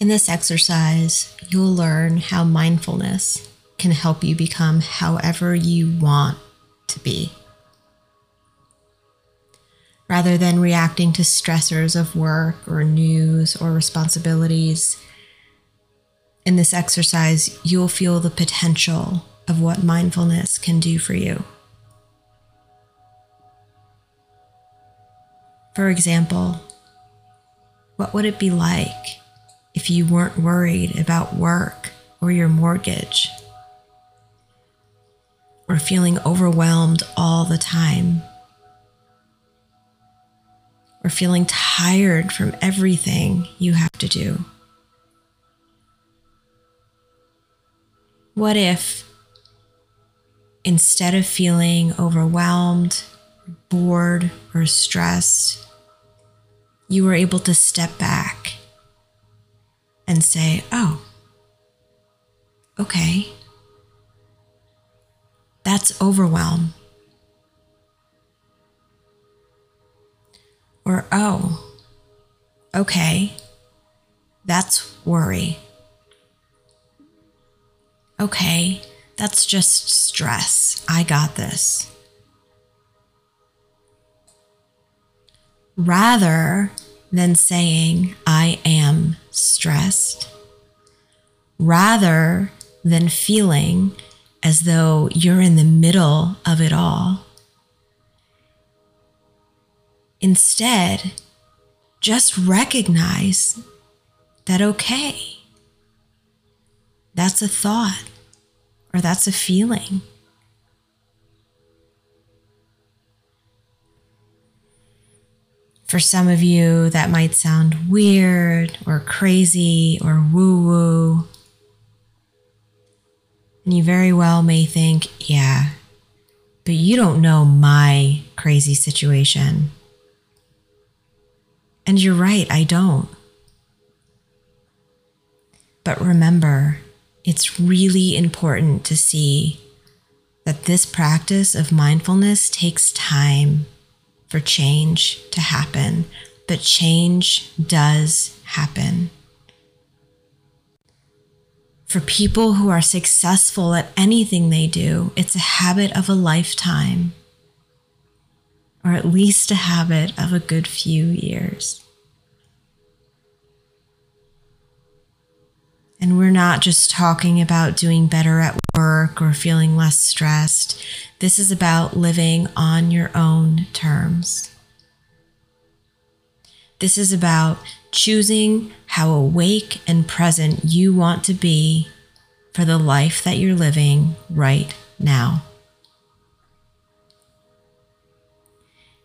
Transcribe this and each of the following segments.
In this exercise, you'll learn how mindfulness can help you become however you want to be. Rather than reacting to stressors of work or news or responsibilities, in this exercise, you'll feel the potential of what mindfulness can do for you. For example, what would it be like if you weren't worried about work or your mortgage? Or feeling overwhelmed all the time? Or feeling tired from everything you have to do? What if instead of feeling overwhelmed, bored, or stressed, you were able to step back and say, oh, okay, that's overwhelm. Or, oh, okay, that's worry. Okay, that's just stress. I got this. Rather than saying, I am stressed, rather than feeling as though you're in the middle of it all. Instead, just recognize that, okay, that's a thought or that's a feeling. For some of you, that might sound weird or crazy or woo woo. And you very well may think, yeah, but you don't know my crazy situation. And you're right, I don't. But remember, it's really important to see that this practice of mindfulness takes time for change to happen, but change does happen. For people who are successful at anything they do, it's a habit of a lifetime, or at least a habit of a good few years. And we're not just talking about doing better at work or feeling less stressed. This is about living on your own terms. This is about choosing how awake and present you want to be for the life that you're living right now.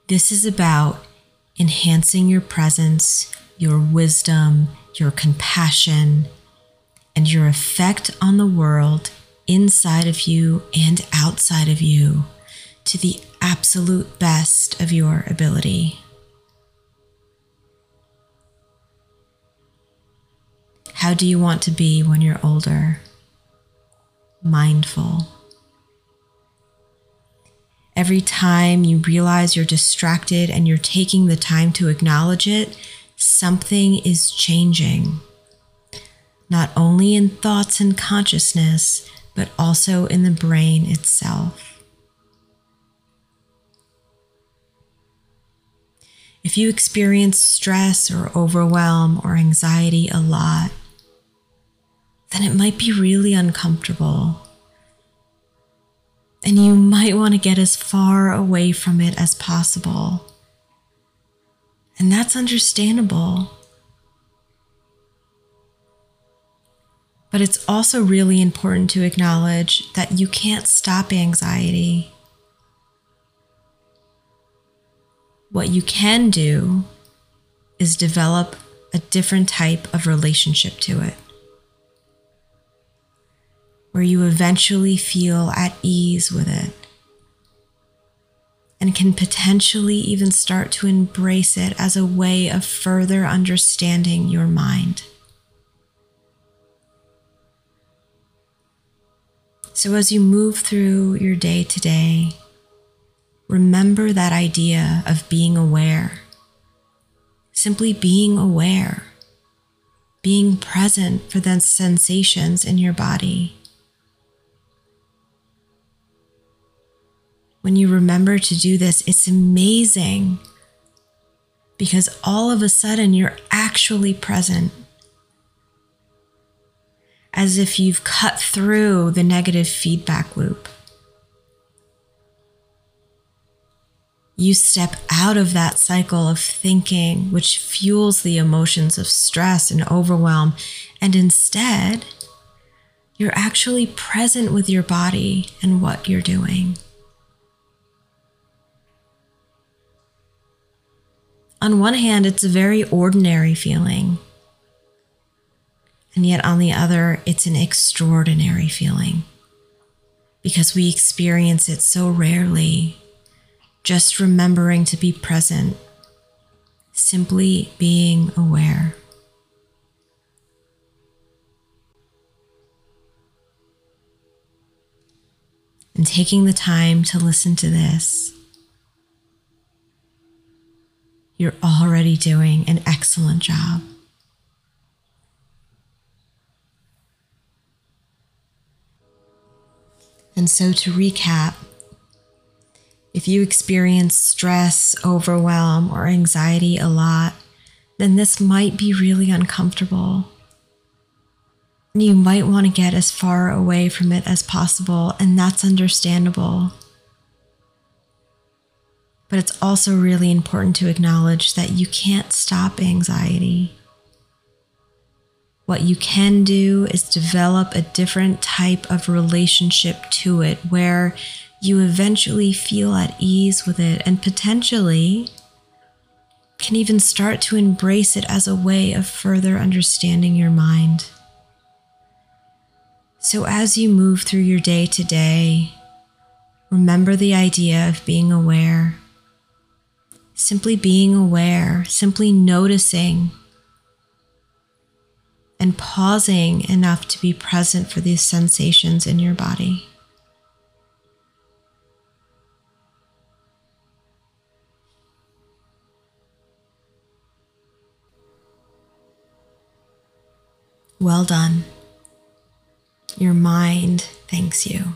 This is about enhancing your presence, your wisdom, your compassion, and your effect on the world inside of you and outside of you to the absolute best of your ability. How do you want to be when you're older? Mindful. Every time you realize you're distracted and you're taking the time to acknowledge it, something is changing. Not only in thoughts and consciousness, but also in the brain itself. If you experience stress or overwhelm or anxiety a lot, then it might be really uncomfortable. And you might want to get as far away from it as possible. And that's understandable. But it's also really important to acknowledge that you can't stop anxiety. What you can do is develop a different type of relationship to it, where you eventually feel at ease with it and can potentially even start to embrace it as a way of further understanding your mind. So, as you move through your day today, remember that idea of being aware. Simply being aware, being present for the sensations in your body. When you remember to do this, it's amazing because all of a sudden you're actually present. As if you've cut through the negative feedback loop. You step out of that cycle of thinking, which fuels the emotions of stress and overwhelm, and instead, you're actually present with your body and what you're doing. On one hand, it's a very ordinary feeling. And yet, on the other, it's an extraordinary feeling because we experience it so rarely. Just remembering to be present, simply being aware. And taking the time to listen to this you're already doing an excellent job. And so, to recap, if you experience stress, overwhelm, or anxiety a lot, then this might be really uncomfortable. You might want to get as far away from it as possible, and that's understandable. But it's also really important to acknowledge that you can't stop anxiety. What you can do is develop a different type of relationship to it where you eventually feel at ease with it and potentially can even start to embrace it as a way of further understanding your mind. So, as you move through your day to day, remember the idea of being aware simply being aware, simply noticing, and pausing enough to be present for these sensations in your body. Well done. Your mind thanks you.